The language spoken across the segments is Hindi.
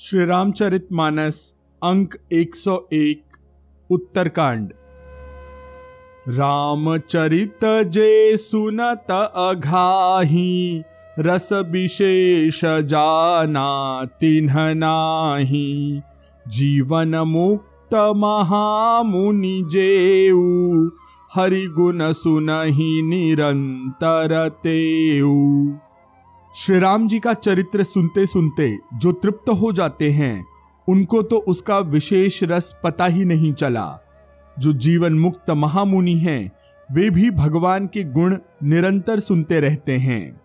श्री रामचरित मानस अंक 101 उत्तरकांड। रामचरित जे सुनत अघाही रस विशेष जाना तिन्ह नाही जीवन मुक्त महामुनि जेऊ हरि गुण सुनहि निरंतर तेऊ। श्री राम जी का चरित्र सुनते सुनते जो तृप्त हो जाते हैं, उनको तो उसका विशेष रस पता ही नहीं चला। जो जीवन मुक्त महामुनि हैं, वे भी भगवान के गुण निरंतर सुनते रहते हैं।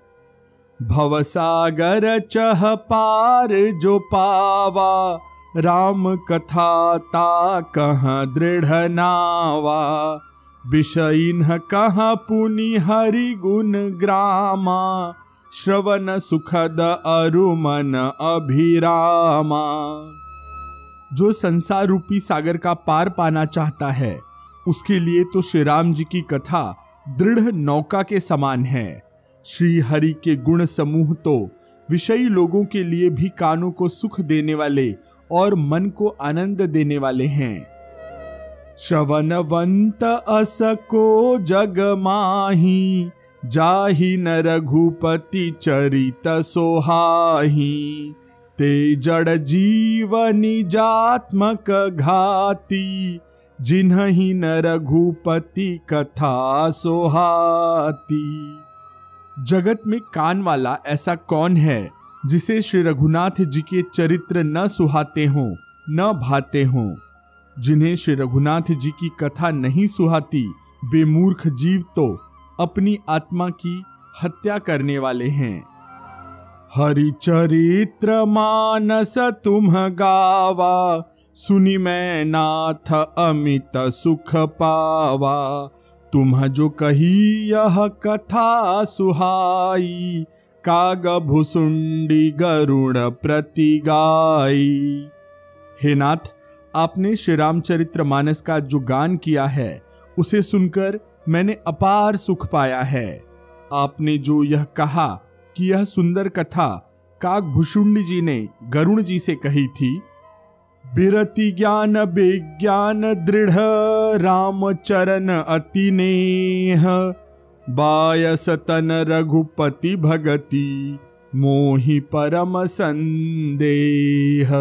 भवसागर चह पार जो पावा, राम कथा ता कह दृढ़ नावा। विषयिन कह पुनि हरि गुण ग्रामा श्रवण सुखद अरुमन अभिरामा। जो संसार रूपी सागर का पार पाना चाहता है, उसके लिए तो श्री राम जी की कथा दृढ़ नौका के समान है। श्री हरि के गुण समूह तो विषयी लोगों के लिए भी कानों को सुख देने वाले और मन को आनंद देने वाले हैं। श्रवणवंत असको जग माही जाहि न रघुपति चरित सोहाही, ते जड़ जीवनी जात्मक घाती जिन्हि न रघुपति कथा सोहाती। जगत में कान वाला ऐसा कौन है, जिसे श्री रघुनाथ जी के चरित्र न सुहाते हों, न भाते हों? जिन्हें श्री रघुनाथ जी की कथा नहीं सुहाती, वे मूर्ख जीव तो अपनी आत्मा की हत्या करने वाले हैं। हरि चरित्र मानस तुम गावा, सुनी मैं नाथ अमित सुख पावा। तुम जो कही यह कथा सुहाई, काग भुसुंडी गरुण प्रति गाई हे नाथ, आपने श्री रामचरित्र मानस का जो गान किया है, उसे सुनकर मैंने अपार सुख पाया है। आपने जो यह कहा कि यह सुंदर कथा काकभूषुंड जी ने गरुण जी से कही थी, बिरति ज्ञान विज्ञान दृढ़ राम चरण अति नेह, बायस तन रघुपति भगति मोहि परम संदेह।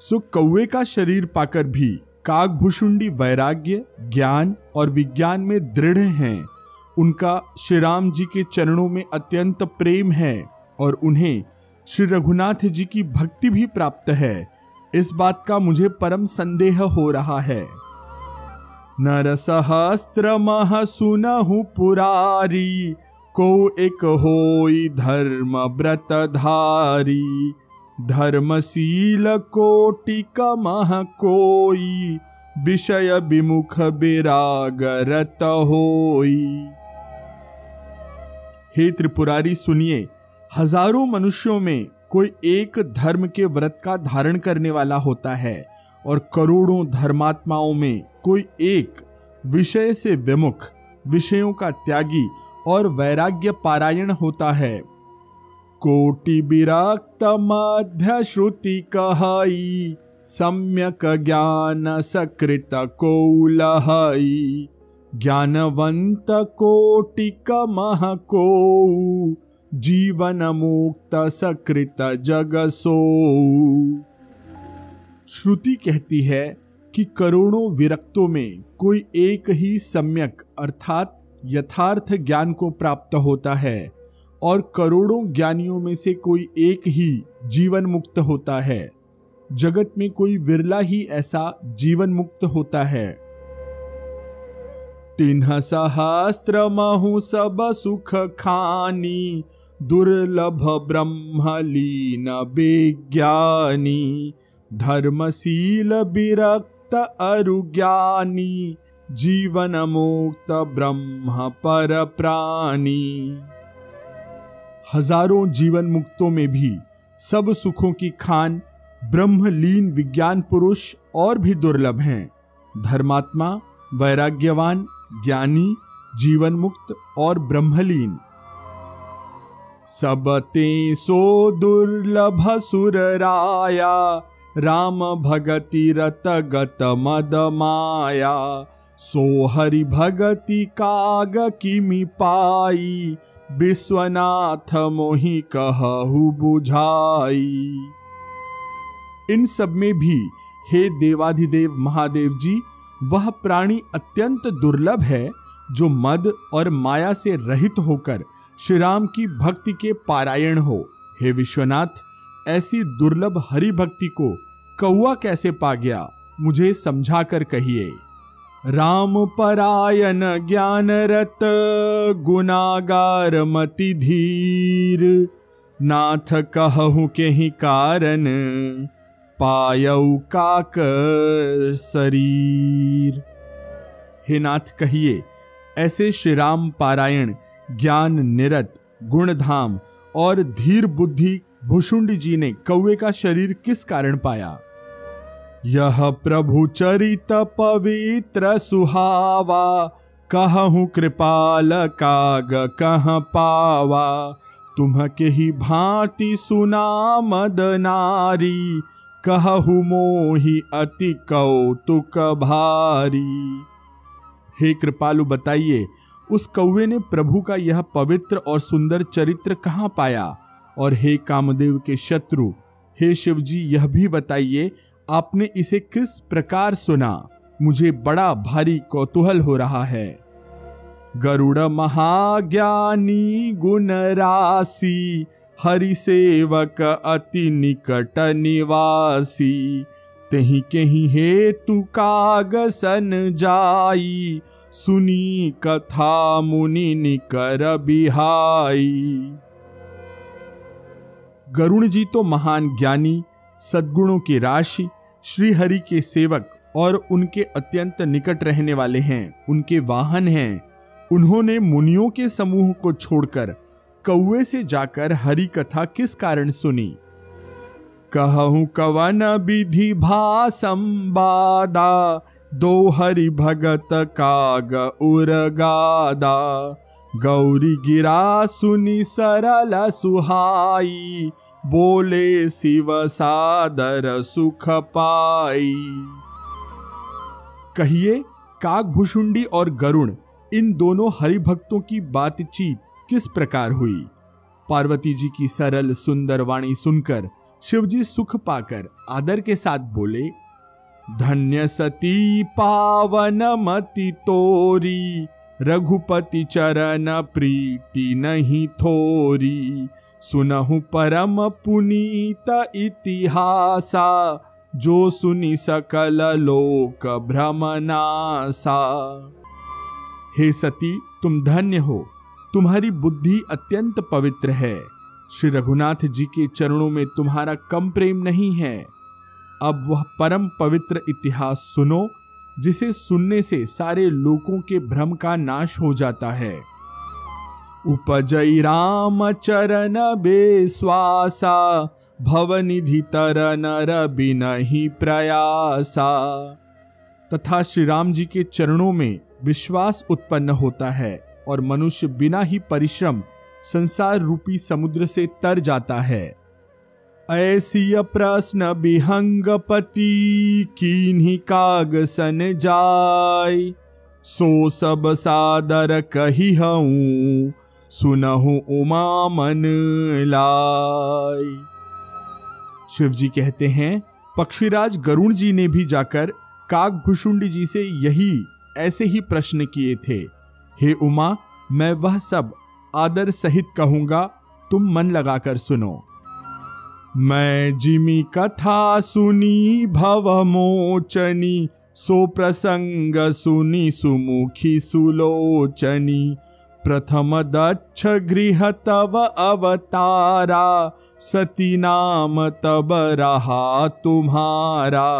सो कौवे का शरीर पाकर भी काकभूषुंडी वैराग्य, ज्ञान और विज्ञान में दृढ़ हैं। उनका श्री राम जी के चरणों में अत्यंत प्रेम है और उन्हें श्री रघुनाथ जी की भक्ति भी प्राप्त है। इस बात का मुझे परम संदेह हो रहा है। नर सहस्त्र मह सुनहु पुरारी, को एक होई धर्म व्रत धारी। धर्मशील कोटि कमह कोई, विषय विमुख बिरागरत होई। हे त्रिपुरारी, सुनिए, हज़ारों मनुष्यों में कोई एक धर्म के व्रत का धारण करने वाला होता है, और करोड़ों धर्मात्माओं में कोई एक विषय से विमुख, विषयों का त्यागी और वैराग्य पारायण होता है। कोटि विरक्त मध्य श्रुति कहई सम्यक ज्ञान सकृत कौलहई ज्ञानवंत कोटि कमह को जीवन मुक्त सकृत जगसो श्रुति कहती है कि करोड़ों विरक्तों में कोई एक ही सम्यक अर्थात यथार्थ ज्ञान को प्राप्त होता है। और करोड़ों ज्ञानियों में से कोई एक ही जीवन मुक्त होता है। जगत में कोई विरला ही ऐसा जीवन मुक्त होता है। तिन्ह सहस्त्र महु सब सुख खानी, दुर्लभ ब्रह्म लीन विज्ञानी, धर्मशील विरक्त अरुज्ञानी जीवन मुक्त ब्रह्म पर प्राणी। हज़ारों जीवन मुक्तों में भी सब सुखों की खान, ब्रह्मलीन विज्ञान पुरुष और भी दुर्लभ हैं। धर्मात्मा, वैराग्यवान, ज्ञानी जीवन मुक्त और ब्रह्मलीन। सबते सो दुर्लभ सुर राया राम भगति रत गत मद माया। सो हरि भगति काग किमि पाई विश्वनाथ मोहि कहु बुझाई। इन सब में भी हे देवाधिदेव महादेव जी, वह प्राणी अत्यंत दुर्लभ है, जो मद और माया से रहित होकर श्री राम की भक्ति के पारायण हो। हे विश्वनाथ, ऐसी दुर्लभ हरि भक्ति को कौआ कैसे पा गया, मुझे समझा कर कहिए। राम परायण ज्ञान रत गुनागार मति धीर नाथ कहूँ के ही कारण, पायऊ काक शरीर। हे नाथ, कहिए, ऐसे श्री राम पारायण ज्ञान निरत गुणधाम और धीर बुद्धि, भुषुंड जी ने कौए का शरीर किस कारण पाया? यह प्रभु चरित पवित्र सुहावा, कहूँ कृपाल काग कह पावा। तुम के ही भांति सुना मद नारी कहु मोहि अति कौतुक भारी। हे कृपालु, बताइए, उस कौवे ने प्रभु का यह पवित्र और सुंदर चरित्र कहाँ पाया? और हे कामदेव के शत्रु, हे शिवजी, यह भी बताइए आपने इसे किस प्रकार सुना? मुझे बड़ा भारी कौतूहल हो रहा है। गरुड़ महाज्ञानी गुण राशि, हरि सेवक अति निकट निवासी। तही कहीं काग सन जाई, सुनी कथा मुनि निकर बिहाई। गरुण जी तो महान ज्ञानी सद्गुणों की राशि श्री हरि के सेवक और उनके अत्यंत निकट रहने वाले हैं, उनके वाहन हैं। उन्होंने मुनियों के समूह को छोड़कर कौए से जाकर हरि कथा किस कारण सुनी? कहूँ कवन विधि भा संवादा दो हरि भगत काग उर्गादा। गौरी गिरा सुनी सरल सुहाई बोले शिव सादर सुख पाई। कहिए, काकभूषुंडी और गरुण, इन दोनों हरिभक्तों की बातचीत किस प्रकार हुई? पार्वती जी की सरल, सुंदर वाणी सुनकर शिवजी सुख पाकर आदर के साथ बोले, धन्य सती पावन मति तोरी, रघुपति चरण प्रीति नहीं थोरी सुनहु परम पुनीत इतिहासा, जो सुनि सकल लोक भ्रमनासा। हे सती, तुम धन्य हो। तुम्हारी बुद्धि अत्यंत पवित्र है। श्री रघुनाथ जी के चरणों में तुम्हारा कम प्रेम नहीं है। अब वह परम पवित्र इतिहास सुनो, जिसे सुनने से सारे लोगों के भ्रम का नाश हो जाता है। उपजई राम चरण बेश्वासा भवनिधि तर नर बिनहि प्रयासा तथा श्री राम जी के चरणों में विश्वास उत्पन्न होता है और मनुष्य बिना ही परिश्रम संसार रूपी समुद्र से तर जाता है। ऐसी प्रश्न विहंगपति कीन्ही काग सन जाय। सो सब सादर कही हूँ सुनहु उमा मन लाई। शिव जी कहते हैं, पक्षीराज गरुण जी ने भी जाकर काकभुषुंडी जी से यही, ऐसे ही प्रश्न किए थे। हे उमा, मैं वह सब आदर सहित कहूँगा, तुम मन लगाकर सुनो। मैं जिमी कथा सुनी, भव मोचनी, सो प्रसंग सुनी, सुमुखी सुलोचनी। प्रथम दक्ष गृह तव अवतारा सती नाम तब रहा तुम्हारा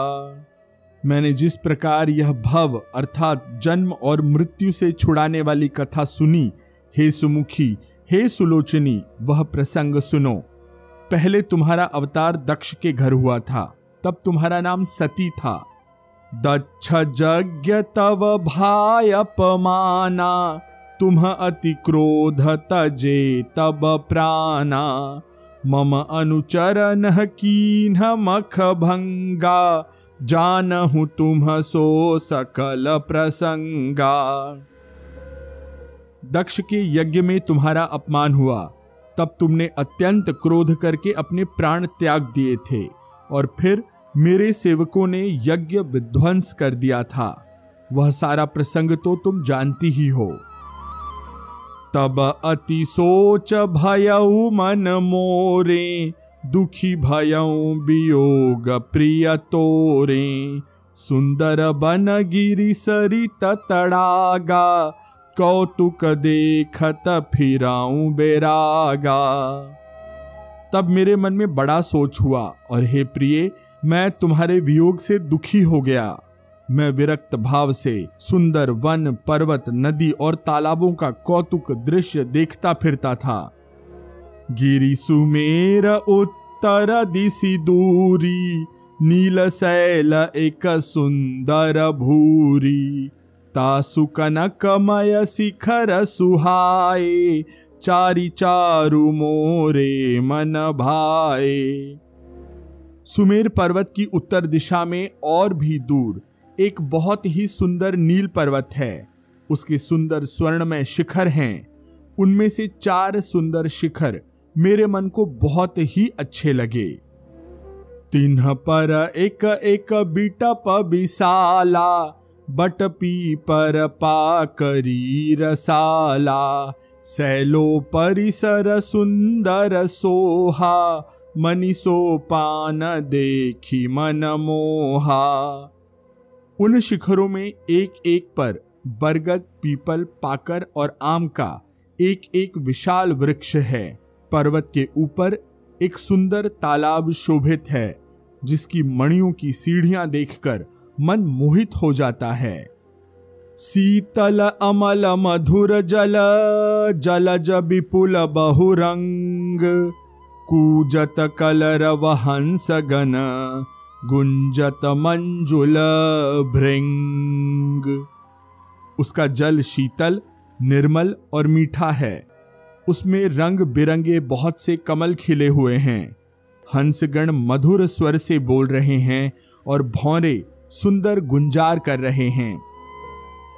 मैंने जिस प्रकार यह भव, अर्थात जन्म और मृत्यु से छुड़ाने वाली कथा सुनी, हे सुमुखी, हे सुलोचनी, वह प्रसंग सुनो। पहले तुम्हारा अवतार दक्ष के घर हुआ था, तब तुम्हारा नाम सती था। दक्ष यज्ञ तव भाई अपमाना तुम अति क्रोध तजे तब प्राणा, मम अनुचरण कीन मख भंगा जानहु तुम सो सकल प्रसंगा। दक्ष के यज्ञ में तुम्हारा अपमान हुआ, तब तुमने अत्यंत क्रोध करके अपने प्राण त्याग दिए थे, और फिर मेरे सेवकों ने यज्ञ विध्वंस कर दिया था। वह सारा प्रसंग तो तुम जानती ही हो। तब अति सोच भयऊ मन मोरे, दुखी भयऊ वियोग प्रिय तोरे। सुंदर बन गिरी सरी तड़ागा कौतुक देखत फिराऊं बेरागा। तब मेरे मन में बड़ा सोच हुआ, और हे प्रिय, मैं तुम्हारे वियोग से दुखी हो गया। मैं विरक्त भाव से सुंदर वन, पर्वत, नदी और तालाबों का कौतुक दृश्य देखता फिरता था। गिरी सुमेर उत्तर दिशि दूरी, नील शैल एक सुंदर भूरी। तासु कनकमय शिखर सुहाए, चारी चारु मोरे मन भाए। सुमेर पर्वत की उत्तर दिशा में और भी दूर एक बहुत ही सुंदर नील पर्वत है। उसके सुंदर स्वर्ण में शिखर हैं। उनमें से चार सुंदर शिखर मेरे मन को बहुत ही अच्छे लगे। तिन्ह पर एक एक बिटप विशाला बट पी पर पाकरी रसाला, सैलो परिसर सुंदर सोहा मनीषो पान देखी मन मोहा। उन शिखरों में एक एक पर बरगद, पीपल, पाकर और आम का एक एक विशाल वृक्ष है। पर्वत के ऊपर एक सुंदर तालाब शोभित है, जिसकी मणियों की सीढ़ियाँ देखकर मन मोहित हो जाता है। शीतल, अमल, मधुर जल जलज विपुल बहुरंग, कूजत कलर वहंस गण गुंजत मंजुल उसका जल शीतल, निर्मल और मीठा है। उसमें रंग बिरंगे बहुत से कमल खिले हुए हैं। हंसगण मधुर स्वर से बोल रहे हैं और भौरे सुंदर गुंजार कर रहे हैं।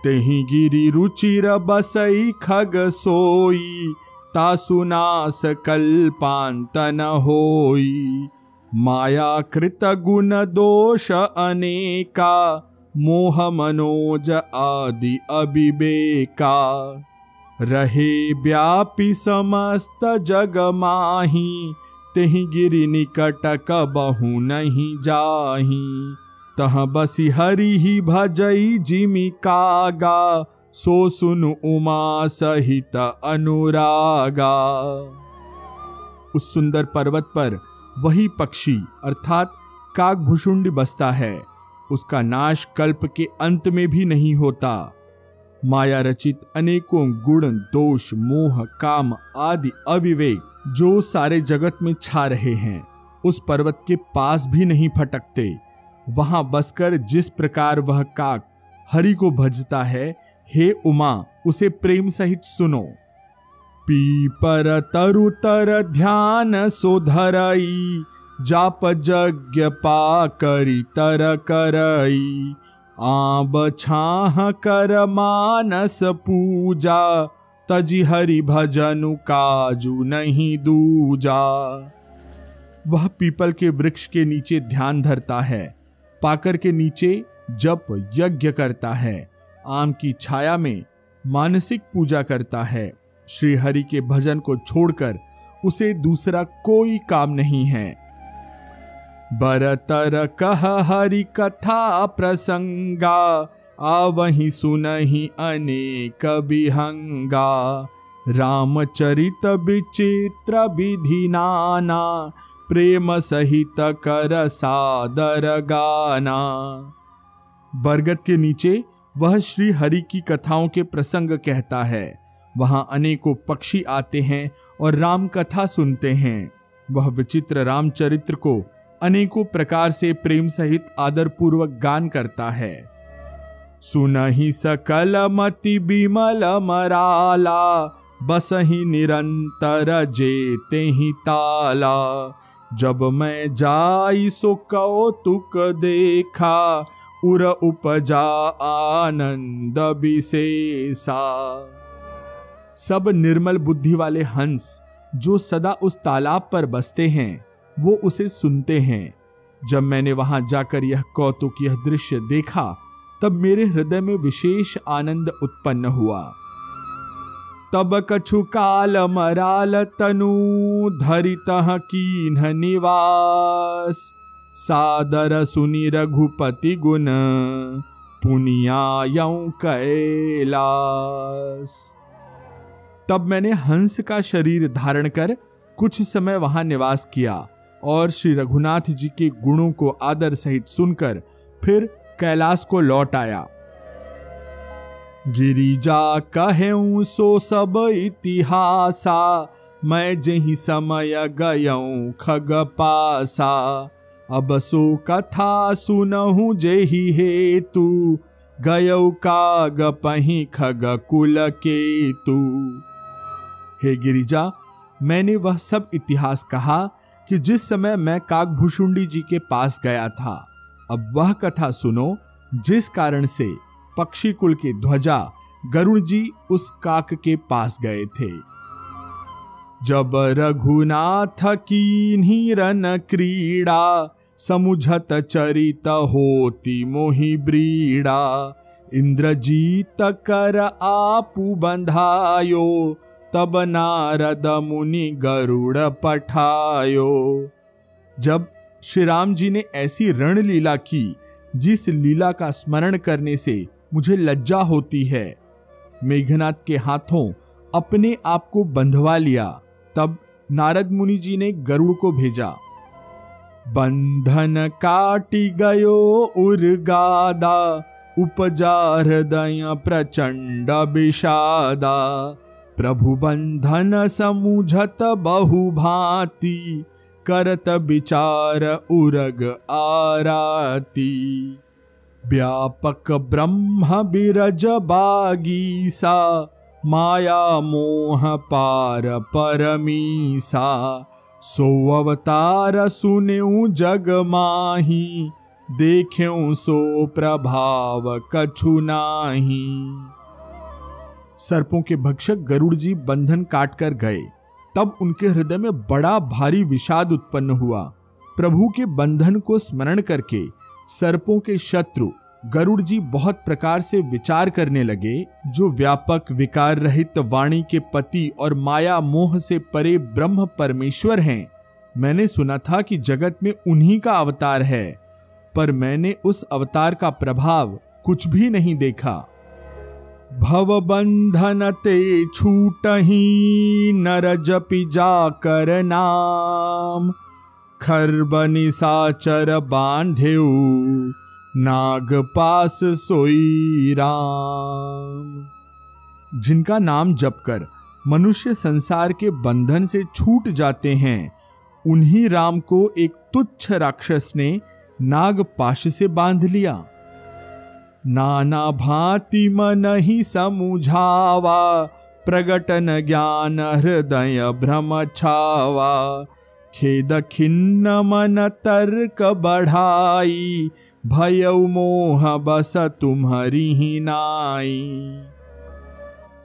तेही गिरी रुचिर बसई खग सोई तासुनास कल्पांत न होई। माया कृत गुण दोष अनेका, मोह मनोज आदि अबिबेका रहे व्यापी समस्त जग माही, तेहि गिरि निकट कबहु नहीं जाही। तह बसी हरि ही भजई जिमि कागा, सो सुन उमा सहित अनुरागा। उस सुंदर पर्वत पर वही पक्षी, अर्थात काकभुषुंड बसता है। उसका नाश कल्प के अंत में भी नहीं होता। माया रचित अनेकों गुण, दोष, मोह, काम आदि अविवेक जो सारे जगत में छा रहे हैं, उस पर्वत के पास भी नहीं फटकते। वहाँ बसकर जिस प्रकार वह काक हरि को भजता है, हे उमा, उसे प्रेम सहित सुनो। पीपर तरु तर ध्यान सोधरई, जाप जज्ञ पा करी तर करई। आब छाह कर मानस पूजा, तजी हरि भजनु काजू नहीं दूजा। वह पीपल के वृक्ष के नीचे ध्यान धरता है, पाकर के नीचे जप यज्ञ करता है, आम की छाया में मानसिक पूजा करता है। श्री हरि के भजन को छोड़कर उसे दूसरा कोई काम नहीं है। बरतर कह हरि कथा प्रसंगा, आवही सुनहि अनेक विहंगा। रामचरित विचित्र विधि नाना, प्रेम सहित कर सादर गाना। बरगद के नीचे वह श्री हरि की कथाओं के प्रसंग कहता है। वहाँ अनेकों पक्षी आते हैं और राम कथा सुनते हैं। वह विचित्र रामचरित्र को अनेकों प्रकार से प्रेम सहित आदर पूर्वक गान करता है। सुनहि सकल मति बिमल मराला बसही निरंतर जेते ही ताला। जब मैं जाई सो कौतुक देखा, उर उपजा आनंद विशेषा। सब निर्मल बुद्धि वाले हंस जो सदा उस तालाब पर बसते हैं, वो उसे सुनते हैं। जब मैंने वहाँ जाकर यह कौतुक, यह दृश्य देखा, तब मेरे हृदय में विशेष आनंद उत्पन्न हुआ। तब कछु काल मराल तनु, धरित निवास। सादर सुनि रघुपति गुण, पुनिया कैलास तब मैंने हंस का शरीर धारण कर कुछ समय वहाँ निवास किया और श्री रघुनाथ जी के गुणों को आदर सहित सुनकर फिर कैलाश को लौट आया। गिरिजा कहे सो सब इतिहासा, मैं जही समय गयऊ खग पासा। अब सो कथा सुनहु जेहि हेतु, गयऊ काग पही खग कुल के तू हे गिरिजा, मैंने वह सब इतिहास कहा कि जिस समय मैं काकभूषुंडी जी के पास गया था, अब वह कथा सुनो, जिस कारण से पक्षी कुल के ध्वजा गरुण जी उस काक के पास गए थे। जब रघुनाथ की रन क्रीड़ा, समुझत चरित होती मोहि ब्रीड़ा, इंद्रजीत कर आपु बंधायो तब नारद मुनि गरुड़ पठायो। जब श्री राम जी ने ऐसी रण लीला की, जिस लीला का स्मरण करने से मुझे लज्जा होती है मेघनाथ के हाथों अपने आप को बंधवा लिया, तब नारद मुनि जी ने गरुड़ को भेजा। बंधन काटी गयो उर्गादा उपजा हृदय प्रचंड विषादा। प्रभु बंधन समुझत बहु भांति करत विचार उरग आराती। व्यापक ब्रह्म बिरज बागीसा, माया मोह पार परमीसा। सो अवतार सुन्यू जग माही, देख्यू सो प्रभाव कछु नाही। सर्पों के भक्षक गरुड़ जी बंधन काट कर गए। तब उनके हृदय में बड़ा भारी विषाद उत्पन्न हुआ। प्रभु के बंधन को स्मरण करके सर्पों के शत्रु गरुड़ जी बहुत प्रकार से विचार करने लगे, जो व्यापक विकार रहित वाणी के पति और माया मोह से परे ब्रह्म परमेश्वर हैं। मैंने सुना था कि जगत में उन्हीं का अवतार है, पर मैंने उस अवतार का प्रभाव कुछ भी नहीं देखा। भव बंधन ते छूट ही नर जपि कर नाम खरब निशाचर बांधेऊ नाग पास सोई राम जिनका नाम जप कर मनुष्य संसार के बंधन से छूट जाते हैं, उन्हीं राम को एक तुच्छ राक्षस ने नाग पाश से बाँध लिया। नाना भांति मन ही समुझावा, प्रगटन ज्ञान हृदय भ्रम छावा। खेद खिन्न मन तर्क बढ़ाई, भय मोह बस तुम्हारी ही नाई।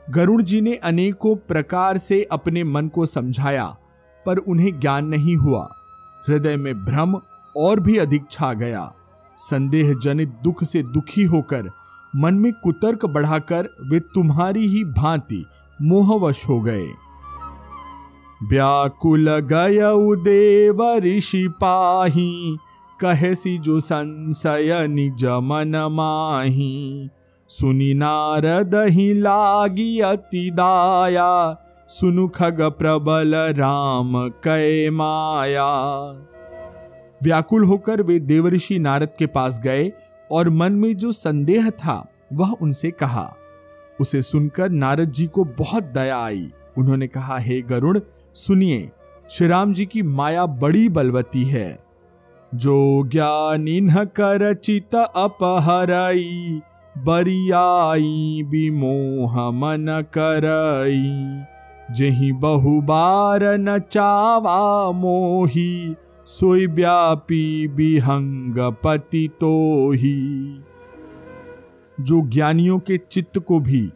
गरुड़ जी ने अनेकों प्रकार से अपने मन को समझाया, पर उन्हें ज्ञान नहीं हुआ। हृदय में भ्रम और भी अधिक छा गया। संदेह जनित दुख से दुखी होकर मन में कुतर्क बढ़ाकर वे तुम्हारी ही भांति मोहवश हो गए। व्याकुल गय देव ऋषि पाही, कहसी जो संशय निज मन माही। सुनी नारद ही लागी अति दाया, सुनु खग प्रबल राम कै माया। व्याकुल होकर वे देवऋषि नारद के पास गए और मन में जो संदेह था, वह उनसे कहा। उसे सुनकर नारद जी को बहुत दया आई। उन्होंने कहा, हे गरुड़ सुनिए श्री राम जी की माया बड़ी बलवती है। जो ज्ञान कर चित अपहरई, बरियाई विमोह मन करई। जही बहु बार न चावा मोही सोई व्यापी विहंग पति तो ही। जो ज्ञानियों के चित्त को भी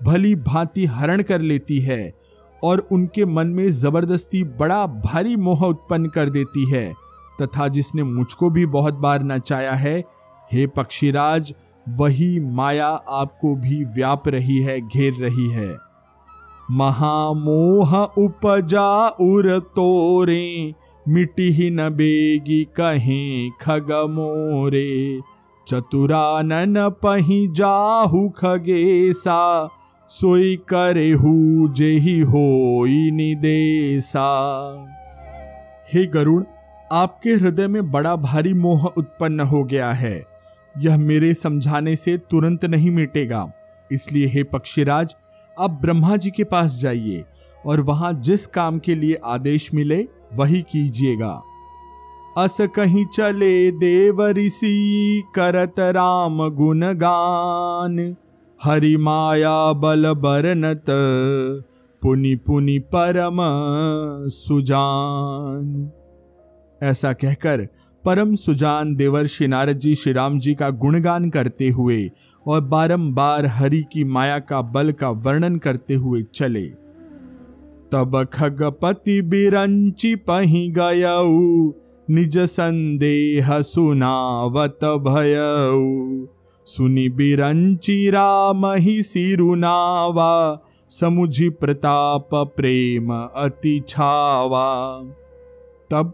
भली भांति हरण कर लेती है और उनके मन में ज़बरदस्ती बड़ा भारी मोह उत्पन्न कर देती है, तथा जिसने मुझको भी बहुत बार नचाया है, हे पक्षीराज, वही माया आपको भी व्याप रही है, घेर रही है। महामोह उपजा उर तोरे मिट्टी ही न बेगी कहें खग मोरे। चतुरानन पही जाहु खगेसा, सोई करे हु जेहि होई निदेसा। हे गरुड़ आपके हृदय में बड़ा भारी मोह उत्पन्न हो गया है। यह मेरे समझाने से तुरंत नहीं मिटेगा। इसलिए हे पक्षीराज, आप ब्रह्मा जी के पास जाइए और वहाँ जिस काम के लिए आदेश मिले वही कीजिएगा। अस कहीं चले देव ऋषि करत राम गुणगान। हरि माया बल बरनत, पुनि पुनि परम सुजान। ऐसा कहकर परम सुजान देवर्षि नारद जी श्री राम जी का गुणगान करते हुए और बारंबार हरि की माया का बल का वर्णन करते हुए चले। तब खगपति बिरंची पही गयऊ, निज संदेह सुनावत भयऊ। सुनि बिरंची राम ही सिरुनावा समुझी प्रताप प्रेम अति छावा। तब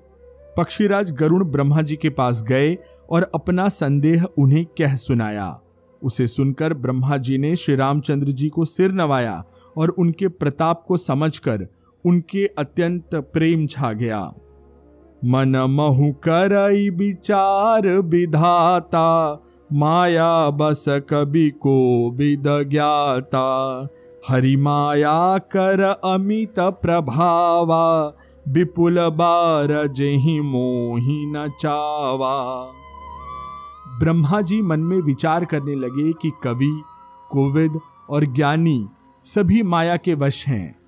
पक्षीराज गरुण ब्रह्मा जी के पास गए और अपना संदेह उन्हें कह सुनाया। उसे सुनकर ब्रह्मा जी ने श्री रामचंद्र जी को सिर नवाया और उनके प्रताप को समझकर उनके अत्यंत प्रेम छा गया। मन महु करई विचार विधाता, माया बस कवि को विद ज्ञाता। हरि माया कर अमित प्रभावा, विपुल बार जेहि मोहि न चावा। ब्रह्मा जी मन में विचार करने लगे कि कवि, कोविद और ज्ञानी सभी माया के वश हैं।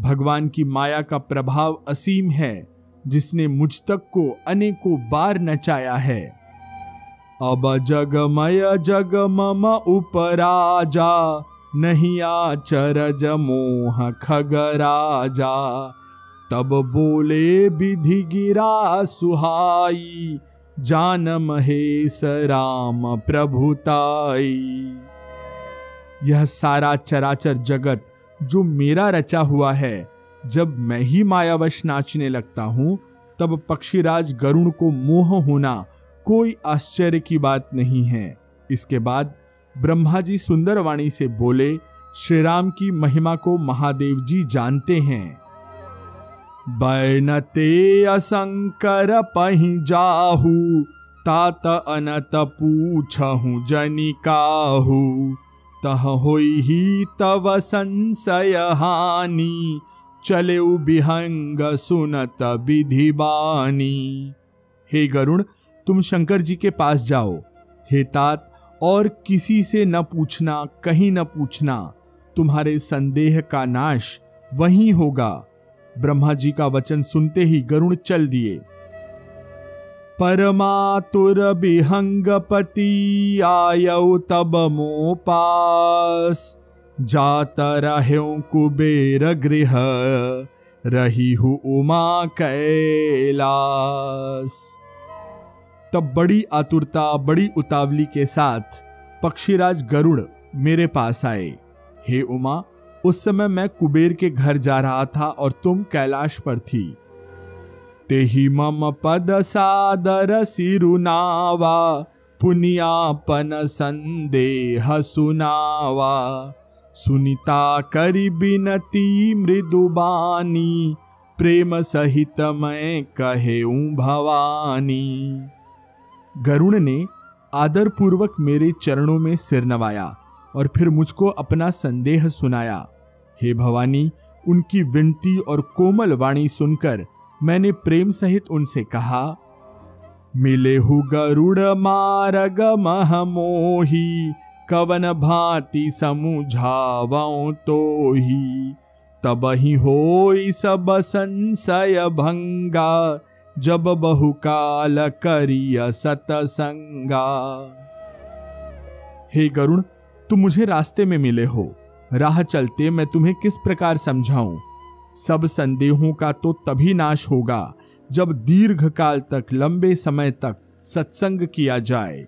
भगवान की माया का प्रभाव असीम है, जिसने मुझ तक को अनेकों बार नचाया है। अब जगमय जग मम उपराजा, नहीं आचरज मोह खगराजा तब बोले विधि गिरा सुहाई जान महेश राम प्रभुताई यह सारा चराचर जगत जो मेरा रचा हुआ है, जब मैं ही मायावश नाचने लगता हूँ, तब पक्षीराज गरुण को मोह होना कोई आश्चर्य की बात नहीं है। इसके बाद ब्रह्मा जी सुंदरवाणी से बोले श्री राम की महिमा को महादेव जी जानते हैं। बैनते असंकर पही जाहू, तात अनत पूछहु जनिकाहू तह होई ही तव संशय हानि चले विहंग सुनत विधि बानी। हे गरुण, तुम शंकर जी के पास जाओ। हे तात, और किसी से न पूछना, कहीं न पूछना। तुम्हारे संदेह का नाश वहीं होगा। ब्रह्मा जी का वचन सुनते ही गरुण चल दिए। परमातुर विहंगपति आयौ तब मो पास जात रहो कुबेर गृह रही हूँ उमा कैलास। तब बड़ी आतुरता, बड़ी उतावली के साथ पक्षीराज गरुड़ मेरे पास आए। हे उमा उस समय मैं कुबेर के घर जा रहा था और तुम कैलाश पर थी। तेहि मम पद सादर सिरुनावा, पुनियापन संदेह सुनावा। सुनिता करी बिनती मृदुबानी प्रेम सहित मैं कहे भवानी। गरुण ने आदर पूर्वक मेरे चरणों में सिर नवाया। और फिर मुझको अपना संदेह सुनाया। हे भवानी, उनकी विनती और कोमल वाणी सुनकर मैंने प्रेम सहित उनसे कहा, मिले हु गरुड़ मारग मह मोही, कवन भांति समुझावो तो ही तब ही हो सब संशय भंगा, जब बहुकाल करिय सतसंगा। हे गरुण तुम मुझे रास्ते में मिले हो। राह चलते मैं तुम्हें किस प्रकार समझाऊं? सब संदेहों का तो तभी नाश होगा, जब दीर्घ काल तक, लंबे समय तक सत्संग किया जाए।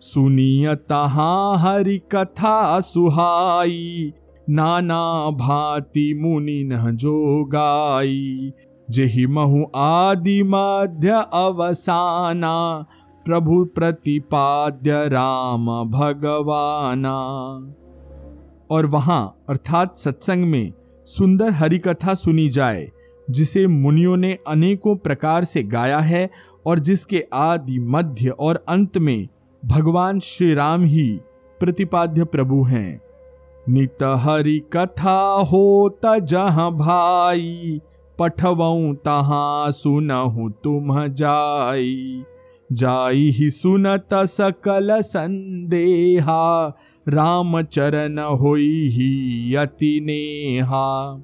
सुनिय तहा हरि कथा सुहाई, नाना भांति मुनि न जो गाई। जेहि महु आदि मध्य अवसाना प्रभु प्रतिपाद्य राम भगवाना। और वहाँ, अर्थात सत्संग में, सुंदर हरि कथा सुनी जाए, जिसे मुनियों ने अनेकों प्रकार से गाया है, और जिसके आदि मध्य और अंत में, भगवान श्री राम ही प्रतिपाद्य प्रभु हैं। नित हरि कथा हो जहाँ भाई, पठवऊ तहा सुनहु तुम जाई। जाई सुनत सकल संदेहा राम चरण होई ही अति नेहा।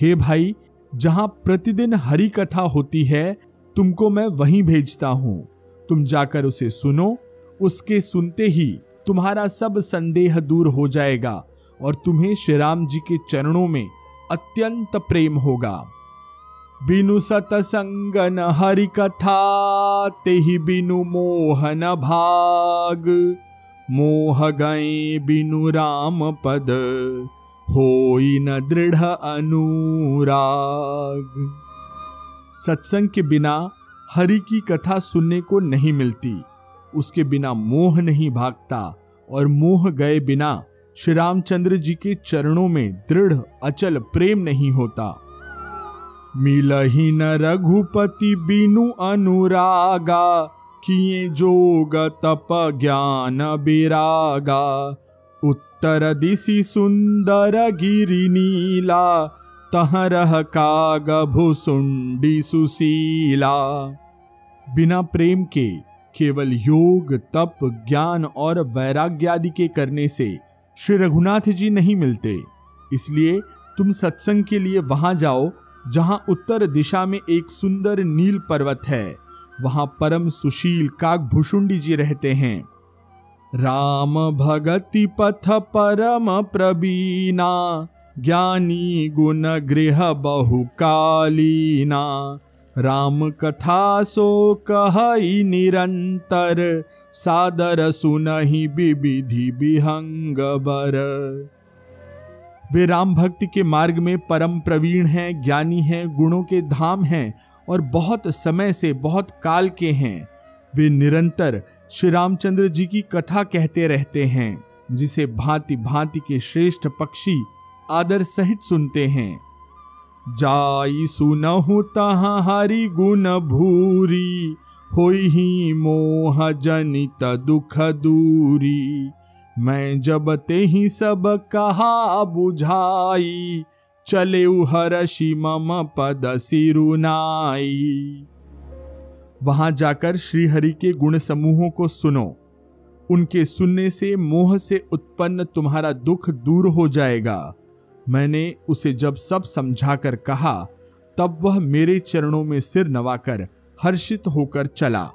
हे भाई, जहाँ प्रतिदिन हरि कथा होती है, तुमको मैं वहीं भेजता हूँ। तुम जाकर उसे सुनो, उसके सुनते ही तुम्हारा सब संदेह दूर हो जाएगा और तुम्हें श्री राम जी के चरणों में अत्यंत प्रेम होगा। बिनु सतसंगन हरि कथा ते ही बिनु मोहन भाग। मोह गए बिनु राम पद हो न दृढ़ अनुराग। सत्संग के बिना हरि की कथा सुनने को नहीं मिलती। उसके बिना मोह नहीं भागता और मोह गए बिना श्री रामचंद्र जी के चरणों में दृढ़, अचल प्रेम नहीं होता। मिलही न रघुपति बिनु अनुरागा, किए जोग तप ज्ञान बिरागा। उत्तर दिशि सुंदर गिरि नीला, तह रह काग भुसुंडी सुशीला। बिना प्रेम के, केवल योग, तप, ज्ञान और वैराग्य आदि के करने से श्री रघुनाथ जी नहीं मिलते। इसलिए तुम सत्संग के लिए वहाँ जाओ जहाँ उत्तर दिशा में एक सुंदर नील पर्वत है, वहाँ परम सुशील काक भुषुंडी जी रहते हैं। राम भगति पथ परम प्रबीना ज्ञानी गुण गृह बहुकालीना। राम कथा सो कह निरंतर, सादर सुनहि विविधि विहंग बर। वे राम भक्ति के मार्ग में परम प्रवीण हैं, ज्ञानी हैं, गुणों के धाम हैं और बहुत समय से बहुत काल के हैं। वे निरंतर श्री रामचंद्र जी की कथा कहते रहते हैं, जिसे भांति भांति के श्रेष्ठ पक्षी आदर सहित सुनते हैं। जाई सुनहु तहा हरि गुण भूरी, होई ही मोह जनित दुख दूरी। मैं जब ते ही सब कहा बुझाई, चले हरषि मम पद सिरुनाई। वहाँ जाकर श्रीहरि के गुण समूहों को सुनो। उनके सुनने से मोह से उत्पन्न तुम्हारा दुख दूर हो जाएगा। मैंने उसे जब सब समझाकर कहा, तब वह मेरे चरणों में सिर नवाकर हर्षित होकर चला।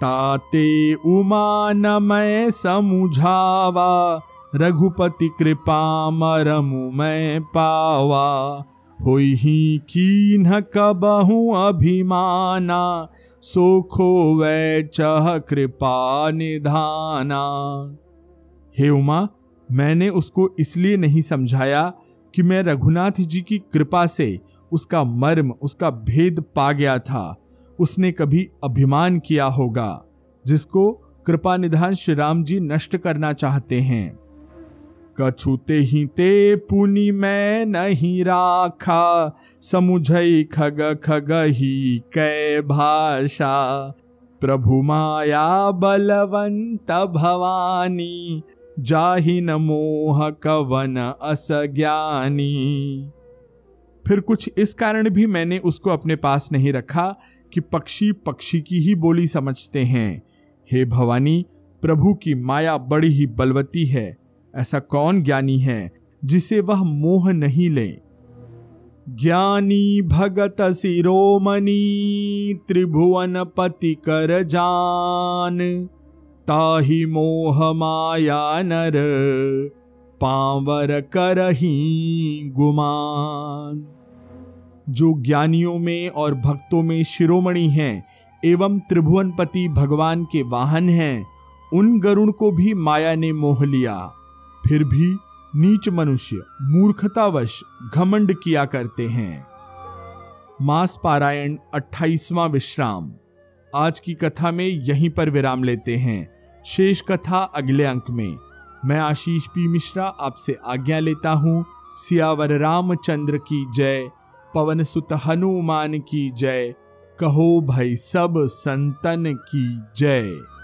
ताते उमान मैं समुझावा, रघुपति कृपा मरमु मैं पावा। होई ही कीन्ह कबहू अभिमाना सोखो वै चह कृपा निधाना। हे उमा, मैंने उसको इसलिए नहीं समझाया कि मैं रघुनाथ जी की कृपा से उसका मर्म, उसका भेद पा गया था। उसने कभी अभिमान किया होगा, जिसको कृपा निधान श्री राम जी नष्ट करना चाहते हैं। कछुते ही ते पुनि मैं नहीं राखा, समुझई खग खग ही कै भाषा। प्रभु माया बलवंत भवानी, जाहि न मोह कवन असज्ञानी फिर कुछ इस कारण भी मैंने उसको अपने पास नहीं रखा कि पक्षी पक्षी की ही बोली समझते हैं। हे भवानी, प्रभु की माया बड़ी ही बलवती है। ऐसा कौन ज्ञानी है जिसे वह मोह नहीं ले? ज्ञानी भगत शिरोमणि, त्रिभुवन पति कर जान। ताही मोह माया नर, पावर करही गुमान। जो ज्ञानियों में और भक्तों में शिरोमणि हैं एवं त्रिभुवनपति भगवान के वाहन हैं, उन गरुण को भी माया ने मोह लिया। फिर भी नीच मनुष्य मूर्खतावश घमंड किया करते हैं। मास पारायण अट्ठाईसवां विश्राम। आज की कथा में यहीं पर विराम लेते हैं। शेष कथा अगले अंक में। मैं आशीष पी मिश्रा आपसे आज्ञा लेता हूँ। सियावर रामचंद्र की जय। पवन सुत हनुमान की जय। कहो भाई सब संतन की जय।